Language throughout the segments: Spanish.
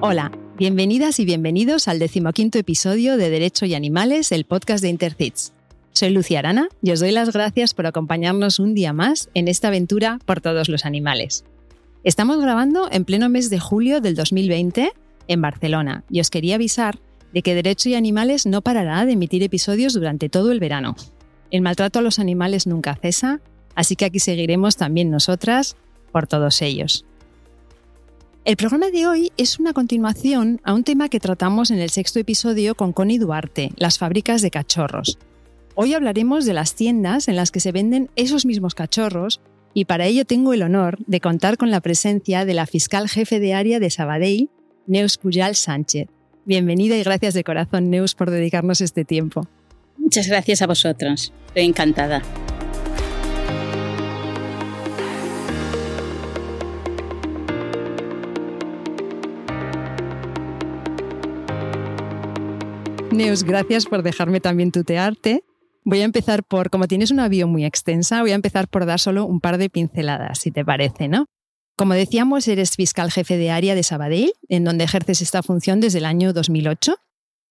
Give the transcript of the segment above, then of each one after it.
Hola, bienvenidas y bienvenidos al decimoquinto episodio de Derecho y Animales, el podcast de Intercits. Soy Lucia Arana y os doy las gracias por acompañarnos un día más en esta aventura por todos los animales. Estamos grabando en pleno mes de julio del 2020 en Barcelona y os quería avisar de que Derecho y Animales no parará de emitir episodios durante todo el verano. El maltrato a los animales nunca cesa, así que aquí seguiremos también nosotras por todos ellos. El programa de hoy es una continuación a un tema que tratamos en el sexto episodio con Connie Duarte, las fábricas de cachorros. Hoy hablaremos de las tiendas en las que se venden esos mismos cachorros y para ello tengo el honor de contar con la presencia de la fiscal jefe de área de Sabadell, Neus Pujal Sánchez. Bienvenida y gracias de corazón, Neus, por dedicarnos este tiempo. Muchas gracias a vosotros. Estoy encantada. Neus, gracias por dejarme también tutearte. Voy a empezar por, como tienes una bio muy extensa, voy a empezar por dar solo un par de pinceladas, si te parece, ¿no? Como decíamos, eres fiscal jefe de área de Sabadell, en donde ejerces esta función desde el año 2008.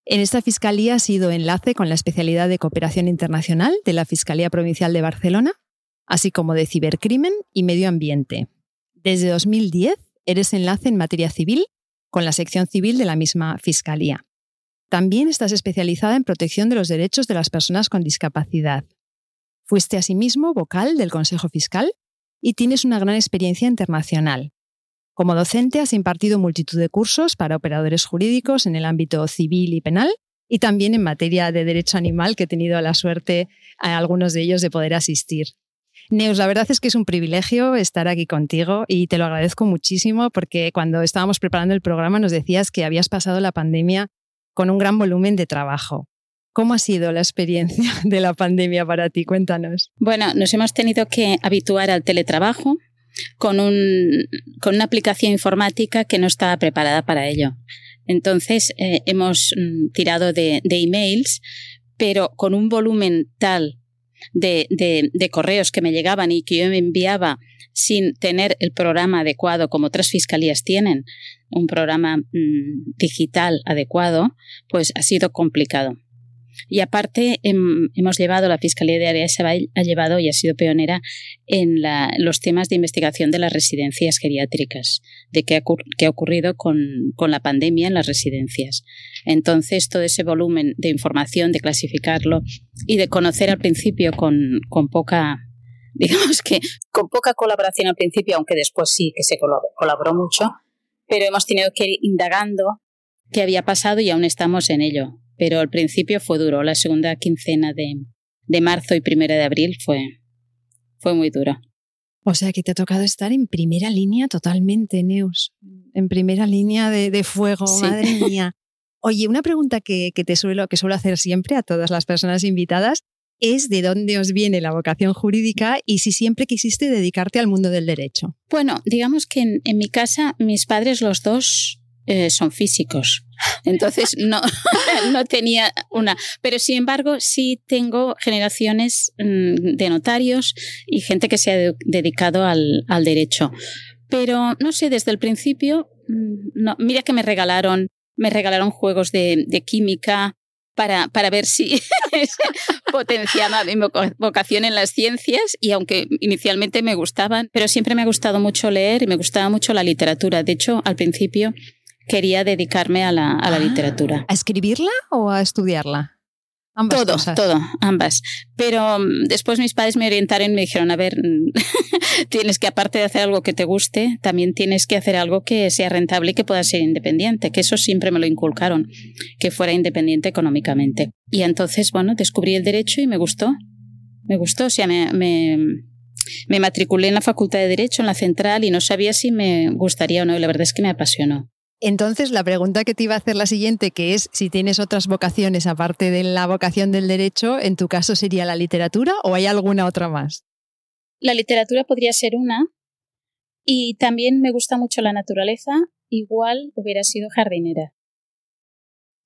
En esta fiscalía has sido enlace con la especialidad de cooperación internacional de la Fiscalía Provincial de Barcelona, así como de cibercrimen y medio ambiente. Desde 2010 eres enlace en materia civil con la sección civil de la misma fiscalía. También estás especializada en protección de los derechos de las personas con discapacidad. Fuiste asimismo vocal del Consejo Fiscal y tienes una gran experiencia internacional. Como docente has impartido multitud de cursos para operadores jurídicos en el ámbito civil y penal y también en materia de derecho animal, que he tenido la suerte a algunos de ellos de poder asistir. Neus, la verdad es que es un privilegio estar aquí contigo y te lo agradezco muchísimo porque cuando estábamos preparando el programa nos decías que habías pasado la pandemia con un gran volumen de trabajo. ¿Cómo ha sido la experiencia de la pandemia para ti? Cuéntanos. Bueno, nos hemos tenido que habituar al teletrabajo con, una aplicación informática que no estaba preparada para ello. Entonces, eh, hemos mm, tirado de, emails, pero con un volumen tal de, de, correos que me llegaban y que yo me enviaba sin tener el programa adecuado como otras fiscalías tienen, un programa mm, digital adecuado, pues ha sido complicado. Y aparte, hemos llevado, la Fiscalía de Sabadell ha llevado y ha sido pionera en los temas de investigación de las residencias geriátricas, de qué ha, ocurrido con, la pandemia en las residencias. Entonces, todo ese volumen de información, de clasificarlo y de conocer al principio con, con poca digamos que con poca colaboración al principio, aunque después sí que se colaboró mucho, pero hemos tenido que ir indagando qué había pasado y aún estamos en ello. Pero al principio fue duro, la segunda quincena de, de marzo y primera de abril fue, fue muy duro. O sea que te ha tocado estar en primera línea totalmente, Neus. En primera línea de, fuego, madre mía. Oye, una pregunta que, que, te suelo, que suelo hacer siempre a todas las personas invitadas es de dónde os viene la vocación jurídica y si siempre quisiste dedicarte al mundo del derecho. Bueno, digamos que en, mi casa mis padres los dos eh, son físicos. Entonces no, no tenía una. Pero sin embargo, sí tengo generaciones mm, de notarios y gente que se ha dedicado al, al derecho. Pero no sé, desde el principio, mm, no, mira que me regalaron, me regalaron juegos de, de química, para, para ver si potenciaba mi vocación en las ciencias y aunque inicialmente me gustaban, pero siempre me ha gustado mucho leer y me gustaba mucho la literatura. De hecho, al principio quería dedicarme a la, a la ah, literatura. ¿A escribirla o a estudiarla? todo, todo, ambas. Pero mm, después mis padres me orientaron y me dijeron, a ver, tienes que aparte de hacer algo que te guste, también tienes que hacer algo que sea rentable y que pueda ser independiente, que eso siempre me lo inculcaron, que fuera independiente económicamente. Y entonces, bueno, descubrí el derecho y me gustó. Me gustó, o sea, me, me, me matriculé en la Facultad de Derecho, en la Central, y no sabía si me gustaría o no, y la verdad es que me apasionó. Entonces, la pregunta que te iba a hacer la siguiente, que es si tienes otras vocaciones aparte de la vocación del derecho, ¿en tu caso sería la literatura o hay alguna otra más? La literatura podría ser una. Y también me gusta mucho la naturaleza, igual hubiera sido jardinera.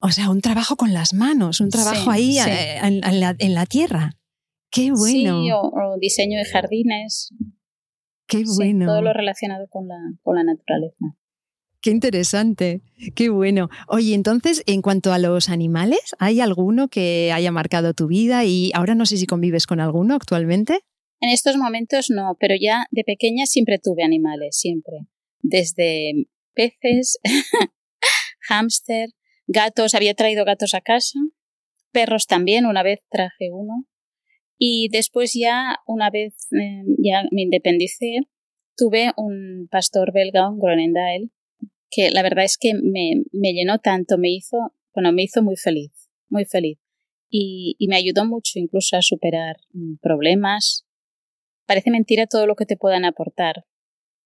O sea, un trabajo con las manos, un trabajo ahí eh, En, la, tierra. Qué bueno. Sí, o, diseño de jardines. Qué bueno. todo lo relacionado con la, con la naturaleza. Qué interesante, qué bueno. Oye, entonces, en cuanto a los animales, ¿hay alguno que haya marcado tu vida y ahora no sé si convives con alguno actualmente? En estos momentos no, pero ya de pequeña siempre tuve animales, siempre. Desde peces, hámster, gatos, había traído gatos a casa, perros también, una vez traje uno. Y después ya, una vez eh, ya me independicé, tuve un pastor belga, un Groenendael, que la verdad es que me, me, llenó tanto, me hizo, bueno, me hizo muy feliz, muy feliz. Y, y me ayudó mucho incluso a superar mm, problemas. Parece mentira todo lo que te puedan aportar,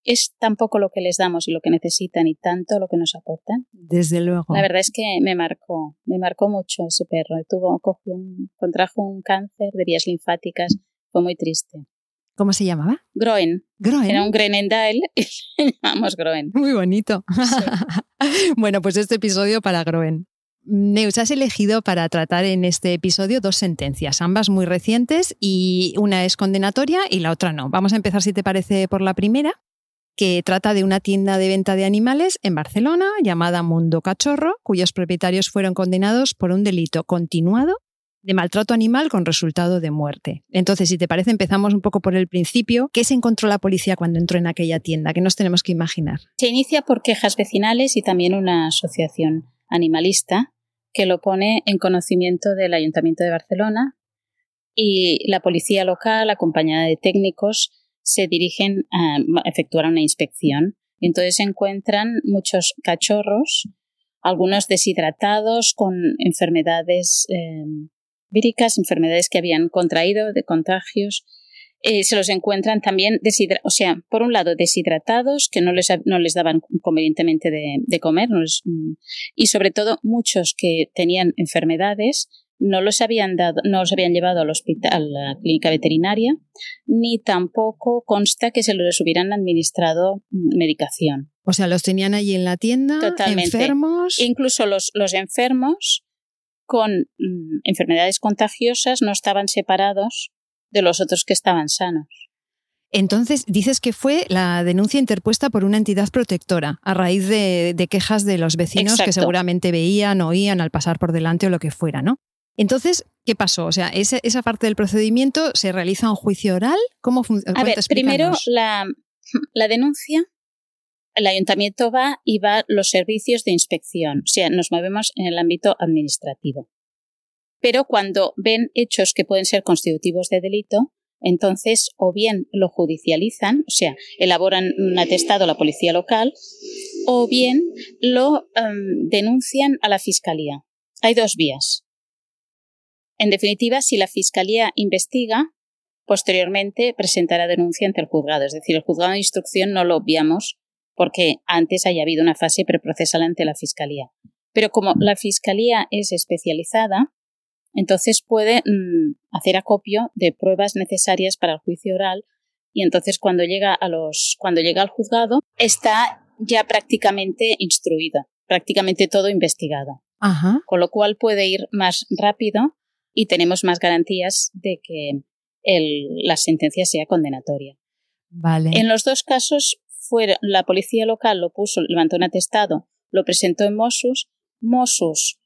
es tan poco lo que les damos y lo que necesitan y tanto lo que nos aportan. Desde luego. La verdad es que me marcó, me marcó mucho ese perro. Tuvo, cogió un, contrajo un cáncer de vías linfáticas, fue muy triste. ¿Cómo se llamaba? Groen. Groen. Era un Grenendael y le llamamos Groen. Muy bonito. bueno, pues este episodio para Groen. Neus, has elegido para tratar en este episodio dos sentencias, ambas muy recientes y una es condenatoria y la otra no. Vamos a empezar, si te parece, por la primera que trata de una tienda de venta de animales en Barcelona llamada Mundo Cachorro, cuyos propietarios fueron condenados por un delito continuado de maltrato animal con resultado de muerte. Entonces, si te parece, empezamos un poco por el principio. ¿Qué se encontró la policía cuando entró en aquella tienda? ¿Qué nos tenemos que imaginar? Se inicia por quejas vecinales y también una asociación animalista que lo pone en conocimiento del Ayuntamiento de Barcelona y la policía local, acompañada de técnicos, se dirigen a efectuar una inspección. Entonces se encuentran muchos cachorros, algunos deshidratados con enfermedades em, víricas, enfermedades que habían contraído de contagios. Eh, se los encuentran también, o sea, por un lado deshidratados, que no les, no les daban convenientemente de, comer, mm, y sobre todo muchos que tenían enfermedades no los habían dado, no los habían llevado al hospital, a la clínica veterinaria, ni tampoco consta que se les hubieran administrado medicación. O sea, los tenían allí en la tienda, Totalmente. enfermos. Incluso los, los enfermos con mm, enfermedades contagiosas no estaban separados de los otros que estaban sanos. Entonces, dices que fue la denuncia interpuesta por una entidad protectora a raíz de, quejas de los vecinos que seguramente veían, oían al pasar por delante o lo que fuera, ¿no? Entonces, ¿qué pasó? O sea, esa, esa parte del procedimiento se realiza un juicio oral. ¿Cómo funciona? A ver, primero la, la denuncia el ayuntamiento va y va los servicios de inspección, o sea, nos movemos en el ámbito administrativo. Pero cuando ven hechos que pueden ser constitutivos de delito, entonces o bien lo judicializan, o sea, elaboran un atestado la policía local, o bien lo em, denuncian a la fiscalía. Hay dos vías. En definitiva, si la Fiscalía investiga, posteriormente presentará denuncia ante el juzgado. Es decir, el juzgado de instrucción no lo obviamos porque antes haya habido una fase preprocesal ante la Fiscalía. Pero como la Fiscalía es especializada, entonces puede mm, hacer acopio de pruebas necesarias para el juicio oral y entonces cuando llega, a los, cuando llega al juzgado está ya prácticamente instruida, prácticamente todo investigado. Con lo cual puede ir más rápido y tenemos más garantías de que la sentencia sea condenatoria. Vale. En los dos casos, fue, la policía local lo puso, levantó un atestado, lo presentó en Mossus, Mossus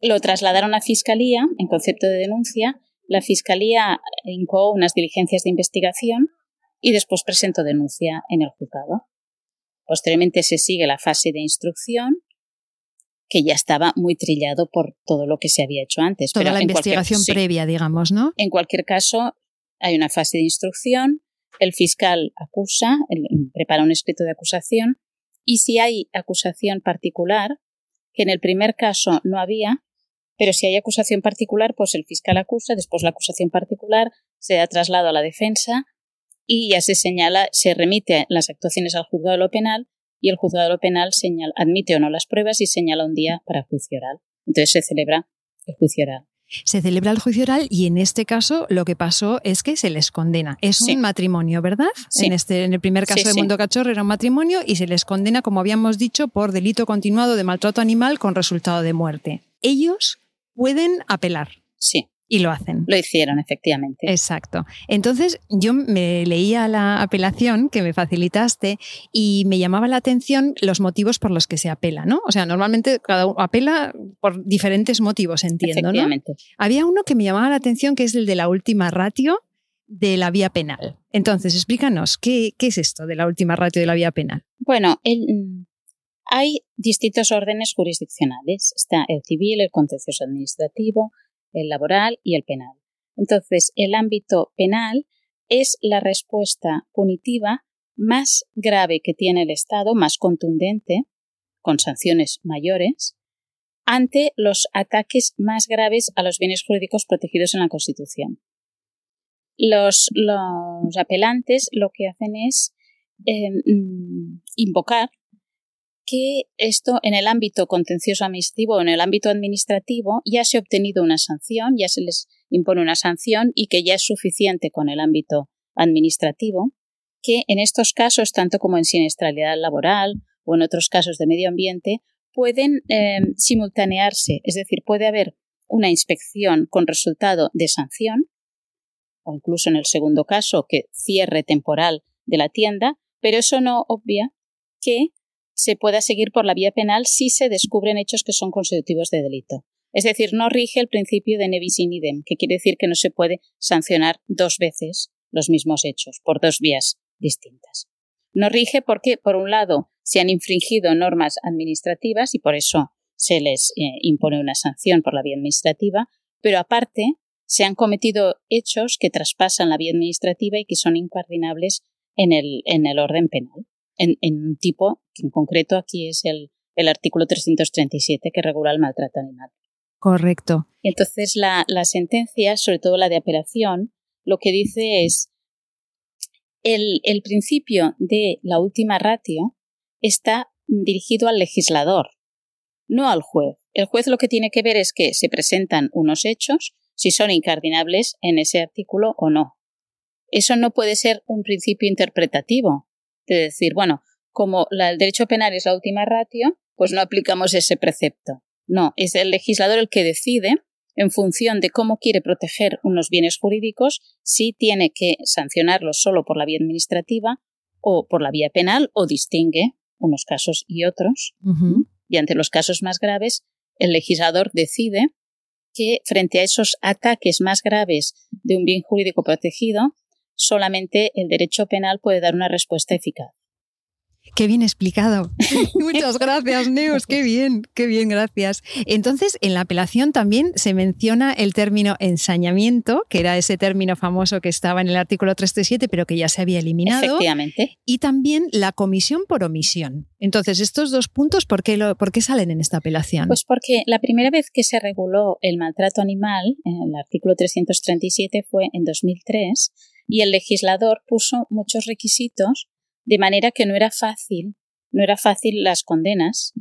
lo trasladaron a Fiscalía en concepto de denuncia, la Fiscalía incoó unas diligencias de investigación y después presentó denuncia en el juzgado. Posteriormente se sigue la fase de instrucción que ya estaba muy trillado por todo lo que se había hecho antes. Toda la investigación previa, digamos, ¿no? En cualquier caso, hay una fase de instrucción, el fiscal acusa, prepara un escrito de acusación, y si hay acusación particular, que en el primer caso no había, pero si hay acusación particular, pues el fiscal acusa, después la acusación particular se da traslado a la defensa y ya se señala, se remite las actuaciones al juzgado de lo penal y el juzgado de lo penal admite o no las pruebas y señala un día para juicio oral. Entonces se celebra el juicio oral. Se celebra el juicio oral y en este caso lo que pasó es que se les condena. Es un matrimonio, ¿verdad? En, este, en el primer caso de Mundo Cachorro era un matrimonio y se les condena, como habíamos dicho, por delito continuado de maltrato animal con resultado de muerte. Ellos pueden apelar. Sí. Y lo hacen. Lo hicieron, efectivamente. Exacto. Entonces, yo me leía la apelación que me facilitaste y me llamaba la atención los motivos por los que se apela, ¿no? O sea, normalmente cada uno apela por diferentes motivos, entiendo, efectivamente. ¿no? Había uno que me llamaba la atención que es el de la última ratio de la vía penal. Entonces, explícanos, ¿qué, qué es esto de la última ratio de la vía penal? Bueno, el, hay distintos órdenes jurisdiccionales. Está el civil, el contencioso administrativo, el laboral y el penal. Entonces, el ámbito penal es la respuesta punitiva más grave que tiene el Estado, más contundente, con sanciones mayores, ante los ataques más graves a los bienes jurídicos protegidos en la Constitución. Los, apelantes lo que hacen es eh, invocar que esto en el ámbito contencioso administrativo o en el ámbito administrativo ya se ha obtenido una sanción, ya se les impone una sanción y que ya es suficiente con el ámbito administrativo, que en estos casos, tanto como en siniestralidad laboral o en otros casos de medio ambiente, pueden eh, simultanearse, es decir, puede haber una inspección con resultado de sanción, o incluso en el segundo caso, que cierre temporal de la tienda, pero eso no obvia que se pueda seguir por la vía penal si se descubren hechos que son constitutivos de delito. Es decir, no rige el principio de nevis in idem, que quiere decir que no se puede sancionar dos veces los mismos hechos por dos vías distintas. No rige porque, por un lado, se han infringido normas administrativas y por eso se les eh, impone una sanción por la vía administrativa, pero aparte se han cometido hechos que traspasan la vía administrativa y que son el, en el orden penal en, un tipo que en concreto aquí es el, el artículo 337 que regula el maltrato animal. Correcto. Entonces la, la, sentencia, sobre todo la de apelación, lo que dice es el, el principio de la última ratio está dirigido al legislador, no al juez. El juez lo que tiene que ver es que se presentan unos hechos, si son incardinables en ese artículo o no. Eso no puede ser un principio interpretativo, de decir, bueno, como el derecho penal es la última ratio, pues no aplicamos ese precepto. No, es el legislador el que decide, en función de cómo quiere proteger unos bienes jurídicos, si tiene que sancionarlos solo por la vía administrativa o por la vía penal o distingue unos casos y otros. Y ante los casos más graves, el legislador decide que frente a esos ataques más graves de un bien jurídico protegido, solamente el derecho penal puede dar una respuesta eficaz. Qué bien explicado. Muchas gracias, Neus. Qué bien, qué bien, gracias. Entonces, en la apelación también se menciona el término ensañamiento, que era ese término famoso que estaba en el artículo 337, pero que ya se había eliminado. Efectivamente. Y también la comisión por omisión. Entonces, estos dos puntos, ¿por qué, ¿por qué salen en esta apelación? Pues porque la primera vez que se reguló el maltrato animal, en el artículo 337, fue en 2003 y el legislador puso muchos requisitos de manera que no era fácil, no era fácil las condenas,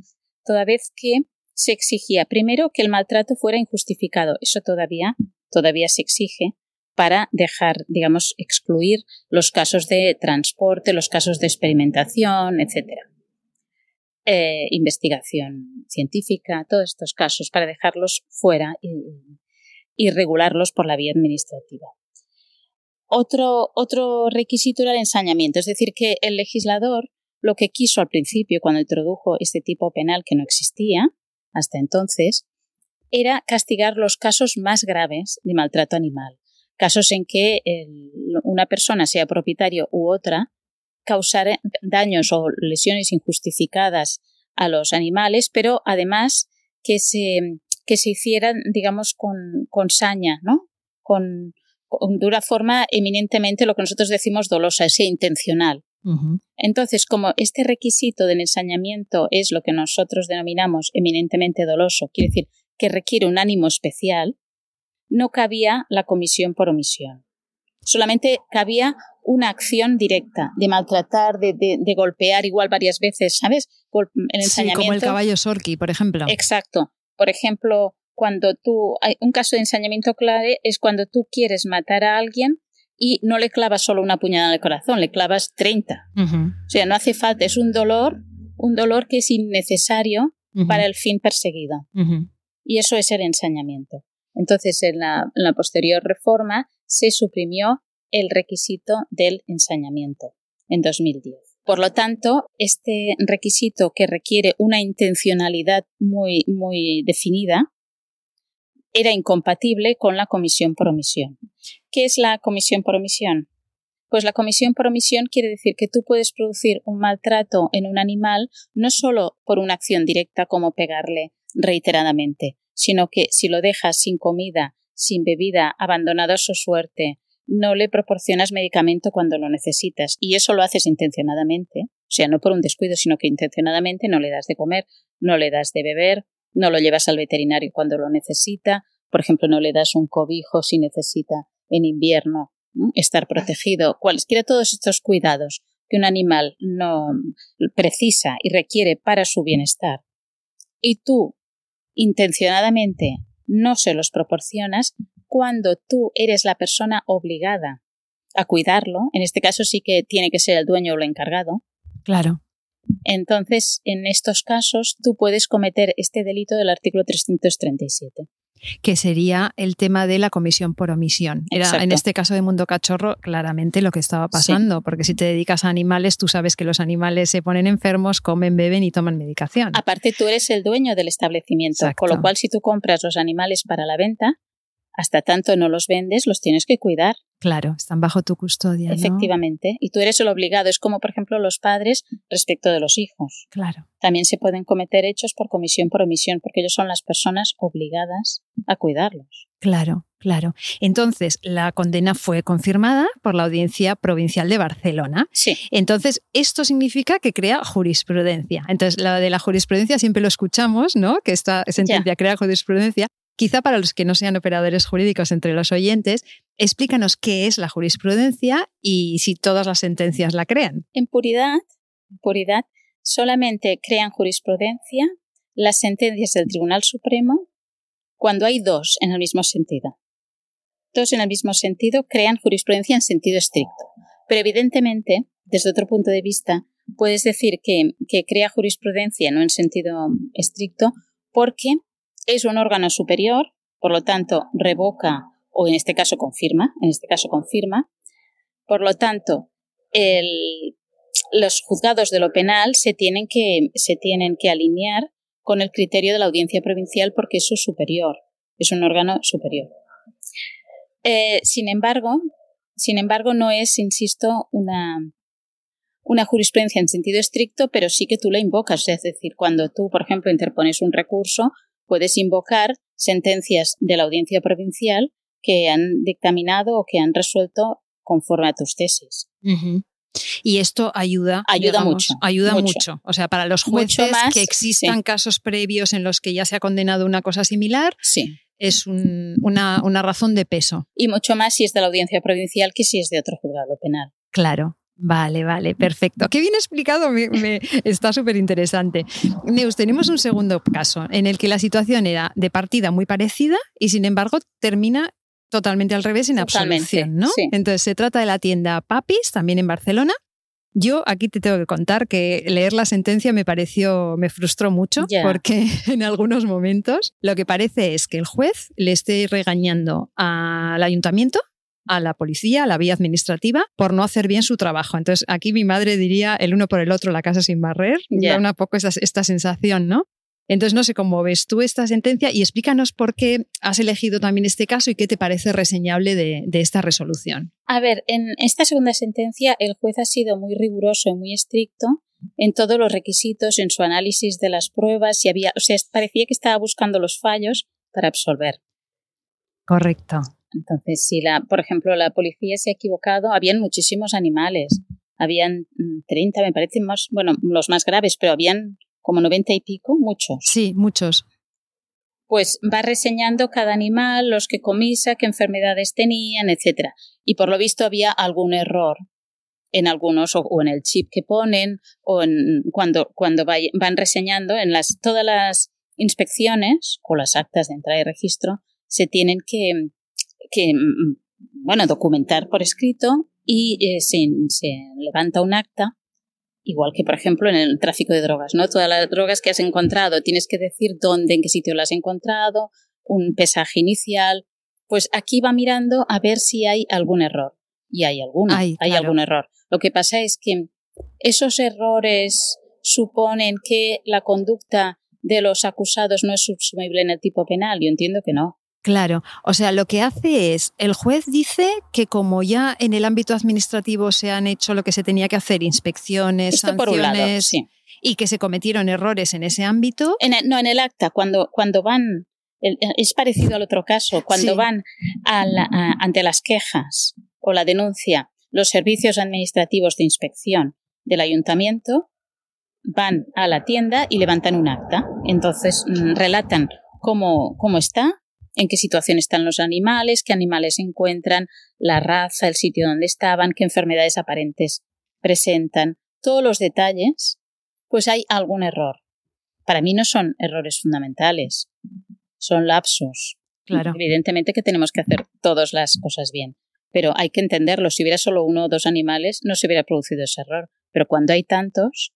toda vez que se exigía primero que el maltrato fuera injustificado. Eso todavía, todavía se exige para dejar, digamos, excluir los casos de transporte, los casos de experimentación, etc. Eh, investigación científica, todos estos casos, para dejarlos fuera y regularlos por la vía administrativa. Otro, otro requisito era el ensañamiento, es decir, que el legislador lo que quiso al principio, cuando introdujo este tipo penal que no existía hasta entonces, era castigar los casos más graves de maltrato animal, casos en que una persona, sea propietario u otra, causara daños o lesiones injustificadas a los animales, pero además que se, que se hicieran, digamos, con, con saña, ¿no? Con, de una forma eminentemente lo que nosotros decimos dolosa, es intencional. Entonces, como este requisito del ensañamiento es lo que nosotros denominamos eminentemente doloso, quiere decir que requiere un ánimo especial, no cabía la comisión por omisión. Solamente cabía una acción directa de maltratar, de, golpear igual varias veces, ¿sabes? El ensañamiento. como el caballo Sorki, por ejemplo. Exacto. Por ejemplo, cuando tú, hay un caso de ensañamiento clave es cuando tú quieres matar a alguien y no le clavas solo una puñalada al corazón, le clavas 30. O sea, no hace falta, es un dolor, un dolor que es innecesario para el fin perseguido. Y eso es el ensañamiento. Entonces, en la, posterior reforma se suprimió el requisito del ensañamiento en 2010. Por lo tanto, este requisito que requiere una intencionalidad muy, muy definida era incompatible con la comisión por omisión. ¿Qué es la comisión por omisión? Pues la comisión por omisión quiere decir que tú puedes producir un maltrato en un animal no solo por una acción directa como pegarle reiteradamente, sino que si lo dejas sin comida, sin bebida, abandonado a su suerte, no le proporcionas medicamento cuando lo necesitas y eso lo haces intencionadamente, o sea, no por un descuido, sino que intencionadamente no le das de comer, no le das de beber, no lo llevas al veterinario cuando lo necesita, por ejemplo, no le das un cobijo si necesita en invierno estar protegido, cualesquiera todos estos cuidados que un animal no precisa y requiere para su bienestar, y tú intencionadamente no se los proporcionas, cuando tú eres la persona obligada a cuidarlo, en este caso sí que tiene que ser el dueño o el encargado. Claro. Entonces, en estos casos, tú puedes cometer este delito del artículo 337 que sería el tema de la comisión por omisión. Era en este caso de Mundo Cachorro claramente lo que estaba pasando, porque si te dedicas a animales, tú sabes que los animales se ponen enfermos, comen, beben y toman medicación. Aparte, tú eres el dueño del establecimiento, con lo cual si tú compras los animales para la venta, hasta tanto no los vendes, los tienes que cuidar. Claro, están bajo tu custodia. Efectivamente. Y tú eres el obligado. Es como, por ejemplo, los padres respecto de los hijos. Claro. También se pueden cometer hechos por comisión por omisión, porque ellos son las personas obligadas a cuidarlos. Claro, claro. Entonces, la condena fue confirmada por la Audiencia Provincial de Barcelona. Sí. Entonces, esto significa que crea jurisprudencia. Entonces, la de la jurisprudencia siempre lo escuchamos, ¿no? Que esta sentencia crea jurisprudencia, Quizá para los que no sean operadores jurídicos entre los oyentes, explícanos qué es la jurisprudencia y si todas las sentencias la crean. En puridad, puridad solamente crean jurisprudencia las sentencias del Tribunal Supremo cuando hay dos en el mismo sentido. Dos en el mismo sentido crean jurisprudencia en sentido estricto. Pero evidentemente, desde otro punto de vista, puedes decir que, que crea jurisprudencia no en sentido estricto porque es un órgano superior, por lo tanto, revoca o en este caso confirma, en este caso confirma. Por lo tanto, los juzgados de lo penal se tienen, que, se tienen que alinear con el criterio de la audiencia provincial porque eso es superior, es un órgano superior. Eh, sin embargo, sin embargo, no es, insisto, una, una jurisprudencia en sentido estricto, pero sí que tú la invocas. Es decir, cuando tú, por ejemplo, interpones un recurso, puedes invocar sentencias de la audiencia provincial que han dictaminado o que han resuelto conforme a tus tesis. Y esto ayuda, ayuda mucho, ayuda mucho. O sea, para los jueces que existan casos previos en los que ya se ha condenado una cosa similar, sí. es una, una razón de peso. Y mucho más si es de la audiencia provincial que si es de otro juzgado penal. Claro. Vale, vale, perfecto. Qué bien explicado, me, está súper interesante. Neus, tenemos un segundo caso en el que la situación era de partida muy parecida y sin embargo termina totalmente al revés en absolución, ¿no? Entonces se trata de la tienda Papis, también en Barcelona. Yo aquí te tengo que contar que leer la sentencia me pareció, me frustró mucho porque en algunos momentos lo que parece es que el juez le esté regañando al ayuntamiento a la policía, a la vía administrativa, por no hacer bien su trabajo. Entonces, aquí mi madre diría el uno por el otro, la casa sin barrer, da una poco esta, esta sensación, ¿no? Entonces, no sé cómo ves tú esta sentencia y explícanos por qué has elegido también este caso y qué te parece reseñable de, esta resolución. A ver, en esta segunda sentencia el juez ha sido muy riguroso y muy estricto en todos los requisitos, en su análisis de las pruebas y había, o sea, parecía que estaba buscando los fallos para absolver. Correcto. Entonces, si la, por ejemplo, la policía se ha equivocado, habían muchísimos animales. Habían 30, mm, me parece más, bueno, los más graves, pero habían como 90 y pico, muchos. Sí, muchos. Pues va reseñando cada animal, los que comisa, qué enfermedades tenían, etcétera. Y por lo visto había algún error en algunos, o, en el chip que ponen, o en, cuando, cuando van reseñando en las, todas las inspecciones o las actas de entrada y registro, se tienen que, que mm, bueno, documentar por escrito y eh, se, levanta un acta, igual que por ejemplo en el tráfico de drogas, ¿no? Todas las drogas que has encontrado tienes que decir dónde, en qué sitio las has encontrado, un pesaje inicial. Pues aquí va mirando a ver si hay algún error. Y hay alguno, hay, algún error. Lo que pasa es que esos errores suponen que la conducta de los acusados no es subsumible en el tipo penal. Yo entiendo que no. Claro, o sea, lo que hace es, el juez dice que como ya en el ámbito administrativo se han hecho lo que se tenía que hacer, inspecciones, sanciones, y que se cometieron errores en ese ámbito. no, en el acta, cuando, cuando van, es parecido al otro caso, cuando van ante las quejas o la denuncia los servicios administrativos de inspección del ayuntamiento, van a la tienda y levantan un acta. Entonces mm, relatan cómo, cómo está, en qué situación están los animales, qué animales se encuentran, la raza, el sitio donde estaban, qué enfermedades aparentes presentan, todos los detalles, pues hay algún error. Para mí no son errores fundamentales, son lapsos. Claro. Evidentemente que tenemos que hacer todas las cosas bien, pero hay que entenderlo. Si hubiera solo uno o dos animales, no se hubiera producido ese error. Pero cuando hay tantos,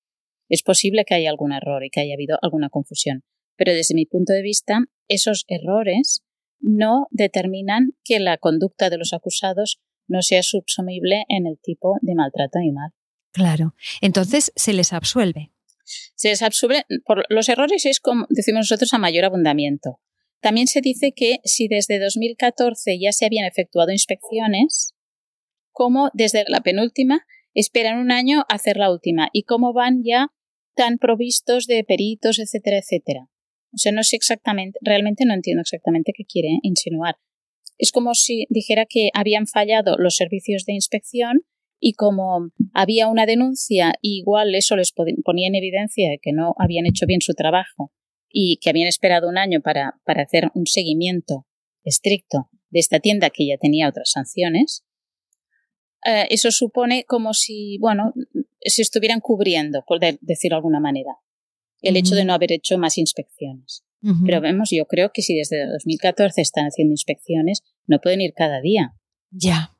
es posible que haya algún error y que haya habido alguna confusión. Pero desde mi punto de vista, esos errores no determinan que la conducta de los acusados no sea subsumible en el tipo de maltrato animal. Claro. Entonces se les absuelve. Se les absuelve por los errores es como decimos nosotros a mayor abundamiento. También se dice que si desde 2014 ya se habían efectuado inspecciones, como desde la penúltima esperan un año a hacer la última y cómo van ya tan provistos de peritos, etcétera, etcétera. O sea, no sé exactamente, realmente no entiendo exactamente qué quiere insinuar. Es como si dijera que habían fallado los servicios de inspección y como había una denuncia igual eso les ponía en evidencia de que no habían hecho bien su trabajo y que habían esperado un año para, para hacer un seguimiento estricto de esta tienda que ya tenía otras sanciones, eh, eso supone como si, bueno, se estuvieran cubriendo, por decirlo de alguna manera el hecho de no haber hecho más inspecciones. Pero vemos, yo creo que si desde 2014 están haciendo inspecciones, no pueden ir cada día. Ya.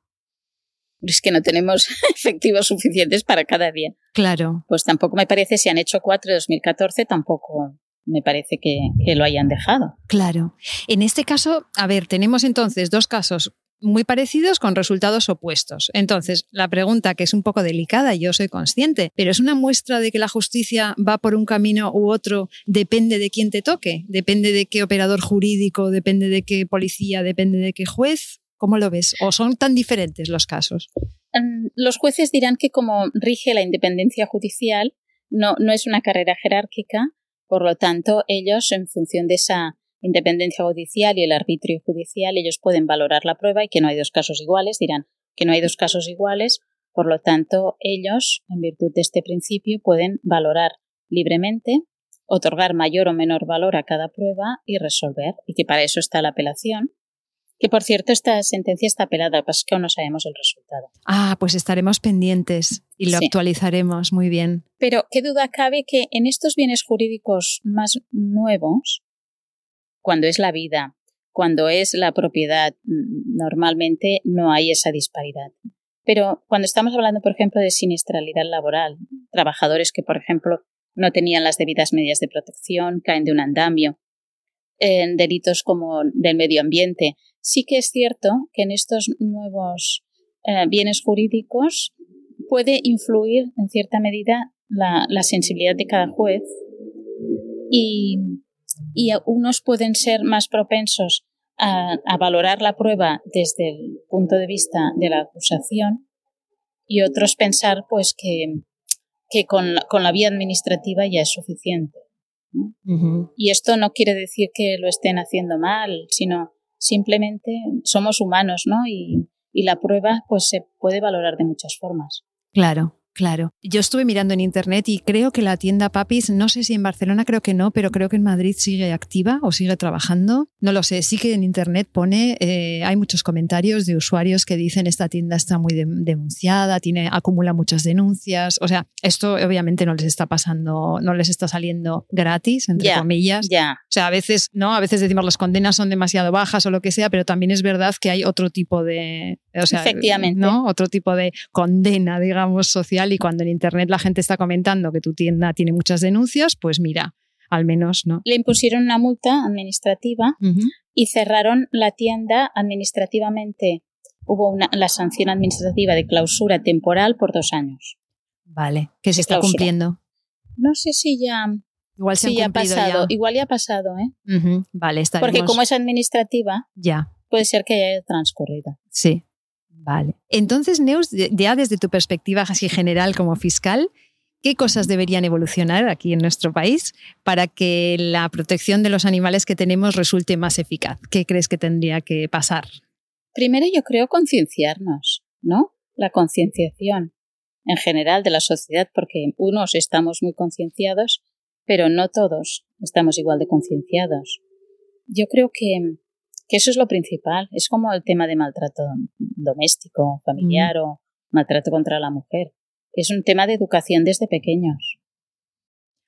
Es que no tenemos efectivos suficientes para cada día. Claro. Pues tampoco me parece, si han hecho cuatro de 2014, tampoco me parece que, que, lo hayan dejado. Claro. En este caso, a ver, tenemos entonces dos casos muy parecidos con resultados opuestos. Entonces, la pregunta que es un poco delicada, yo soy consciente, pero es una muestra de que la justicia va por un camino u otro, depende de quién te toque, depende de qué operador jurídico, depende de qué policía, depende de qué juez. ¿Cómo lo ves? ¿O son tan diferentes los casos? Mm, los jueces dirán que como rige la independencia judicial, no, no es una carrera jerárquica, por lo tanto, ellos, en función de esa independencia judicial y el arbitrio judicial, ellos pueden valorar la prueba y que no hay dos casos iguales, dirán que no hay dos casos iguales, por lo tanto, ellos, en virtud de este principio, pueden valorar libremente, otorgar mayor o menor valor a cada prueba y resolver, y que para eso está la apelación. Que por cierto, esta sentencia está apelada, que que aún no sabemos el resultado. Ah, pues estaremos pendientes y lo actualizaremos muy bien. Pero qué duda cabe que en estos bienes jurídicos más nuevos, cuando es la vida, cuando es la propiedad, mm, normalmente no hay esa disparidad. Pero cuando estamos hablando, por ejemplo, de siniestralidad laboral, trabajadores que, por ejemplo, no tenían las debidas medidas de protección, caen de un andamio, en delitos como del medio ambiente, sí que es cierto que en estos nuevos eh, bienes jurídicos puede influir en cierta medida la, la sensibilidad de cada juez y, y unos pueden ser más propensos a, valorar la prueba desde el punto de vista de la acusación y otros pensar pues que, que con, la, con la vía administrativa ya es suficiente. Y esto no quiere decir que lo estén haciendo mal, sino simplemente somos humanos, ¿no? Y, y la prueba pues se puede valorar de muchas formas. Claro. Claro. Yo estuve mirando en internet y creo que la tienda Papis, no sé si en Barcelona creo que no, pero creo que en Madrid sigue activa o sigue trabajando. No lo sé, sí que en internet pone, eh, hay muchos comentarios de usuarios que dicen esta tienda está muy denunciada, tiene, acumula muchas denuncias. O sea, esto obviamente no les está pasando, no les está saliendo gratis, entre comillas. Ya. O sea, a veces, ¿no? A veces decimos las condenas son demasiado bajas o lo que sea, pero también es verdad que hay otro tipo de, o sea, Efectivamente. ¿no? Otro tipo de condena, digamos, social y cuando en Internet la gente está comentando que tu tienda tiene muchas denuncias, pues mira, al menos, ¿no? Le impusieron una multa administrativa y cerraron la tienda administrativamente. Hubo una, la sanción administrativa de clausura temporal por dos años. Vale, que se está cumpliendo. No sé si ya. Igual se ha pasado. Igual ya ha pasado, ¿eh? Vale, está Porque como es administrativa, ya. puede ser que haya transcurrido. Sí. Vale. Entonces, Neus, ya desde tu perspectiva así general como fiscal, ¿qué cosas deberían evolucionar aquí en nuestro país para que la protección de los animales que tenemos resulte más eficaz? ¿Qué crees que tendría que pasar? Primero yo creo concienciarnos, ¿no? La concienciación en general de la sociedad, porque unos estamos muy concienciados, pero no todos estamos igual de concienciados. Yo creo que que eso es lo principal. Es como el tema de maltrato doméstico, familiar o maltrato contra la mujer. Es un tema de educación desde pequeños.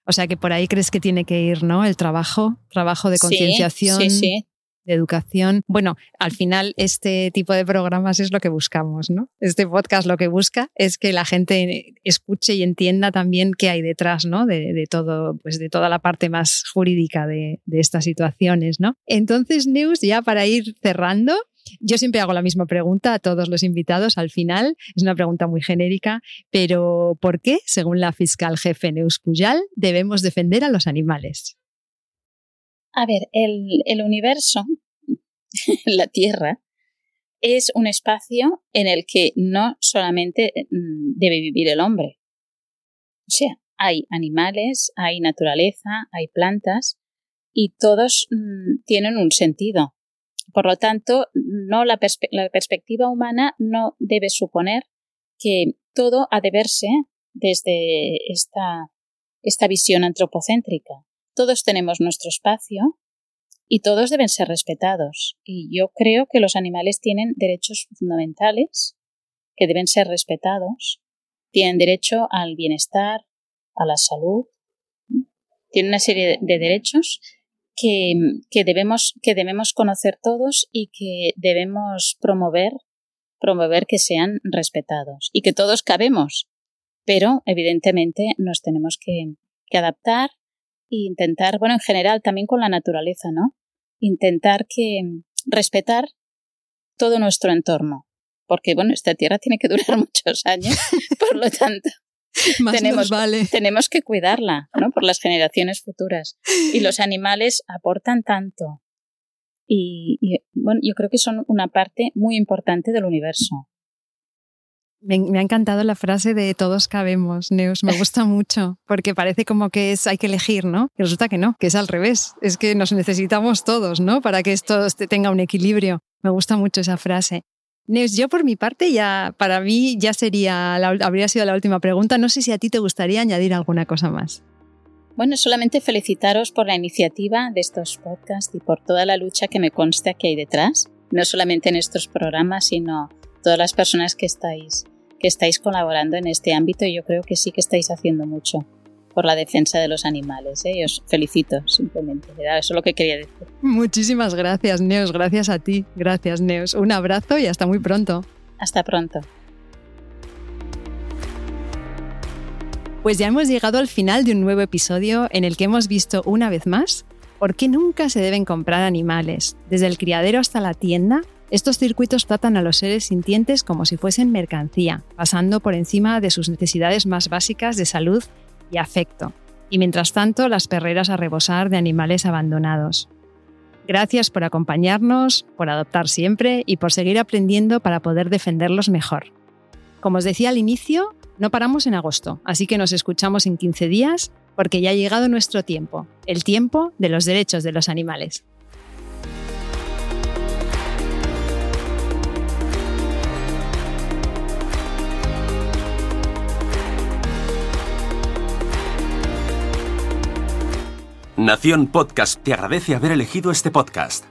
O sea que por ahí crees que tiene que ir, ¿no? El trabajo, trabajo de concienciación. Sí, sí, de educación. Bueno, al final este tipo de programas es lo que buscamos, ¿no? Este podcast lo que busca es que la gente escuche y entienda también qué hay detrás, ¿no? De, todo, pues de toda la parte más jurídica de, estas situaciones, ¿no? Entonces, Neus, ya para ir cerrando, yo siempre hago la misma pregunta a todos los invitados al final. Es una pregunta muy genérica, pero ¿por qué, según la fiscal jefe Neus Pujal, debemos defender a los animales? A ver, el, universo, la Tierra, es un espacio en el que no solamente mm, debe vivir el hombre. O sea, hay animales, hay naturaleza, hay plantas y todos mm, tienen un sentido. Por lo tanto, no la, perspectiva humana no debe suponer que todo ha de verse desde esta visión antropocéntrica. Todos tenemos nuestro espacio y todos deben ser respetados. Y yo creo que los animales tienen derechos fundamentales que deben ser respetados. Tienen derecho al bienestar, a la salud. Tienen una serie de derechos que, que, debemos, que debemos conocer todos y que debemos promover, promover que sean respetados y que todos cabemos. Pero, evidentemente, nos tenemos que, que adaptar e intentar, bueno, en general también con la naturaleza, ¿no? Intentar que respetar todo nuestro entorno, porque bueno, esta tierra tiene que durar muchos años, por lo tanto, tenemos, tenemos que cuidarla, ¿no? Por las generaciones futuras. Y los animales aportan tanto. y bueno, yo creo que son una parte muy importante del universo. Me, ha encantado la frase de todos cabemos, Neus, me gusta mucho, porque parece como que es, hay que elegir, ¿no? Y resulta que no, que es al revés, es que nos necesitamos todos, ¿no? Para que esto tenga un equilibrio. Me gusta mucho esa frase. Neus, yo por mi parte ya, para mí ya sería, habría sido la última pregunta. No sé si a ti te gustaría añadir alguna cosa más. Bueno, solamente felicitaros por la iniciativa de estos podcasts y por toda la lucha que me consta que hay detrás, no solamente en estos programas, sino todas las personas que estáis que estáis colaborando en este ámbito y yo creo que sí que estáis haciendo mucho por la defensa de los animales. ¿eh? os felicito simplemente. Eso es lo que quería decir. Muchísimas gracias, Neos. Gracias a ti. Gracias, Neos. Un abrazo y hasta muy pronto. Hasta pronto. Pues ya hemos llegado al final de un nuevo episodio en el que hemos visto una vez más por qué nunca se deben comprar animales, desde el criadero hasta la tienda estos circuitos tratan a los seres sintientes como si fuesen mercancía, pasando por encima de sus necesidades más básicas de salud y afecto, y mientras tanto las perreras a rebosar de animales abandonados. Gracias por acompañarnos, por adoptar siempre y por seguir aprendiendo para poder defenderlos mejor. Como os decía al inicio, no paramos en agosto, así que nos escuchamos en 15 días porque ya ha llegado nuestro tiempo, el tiempo de los derechos de los animales. Nación Podcast te agradece haber elegido este podcast.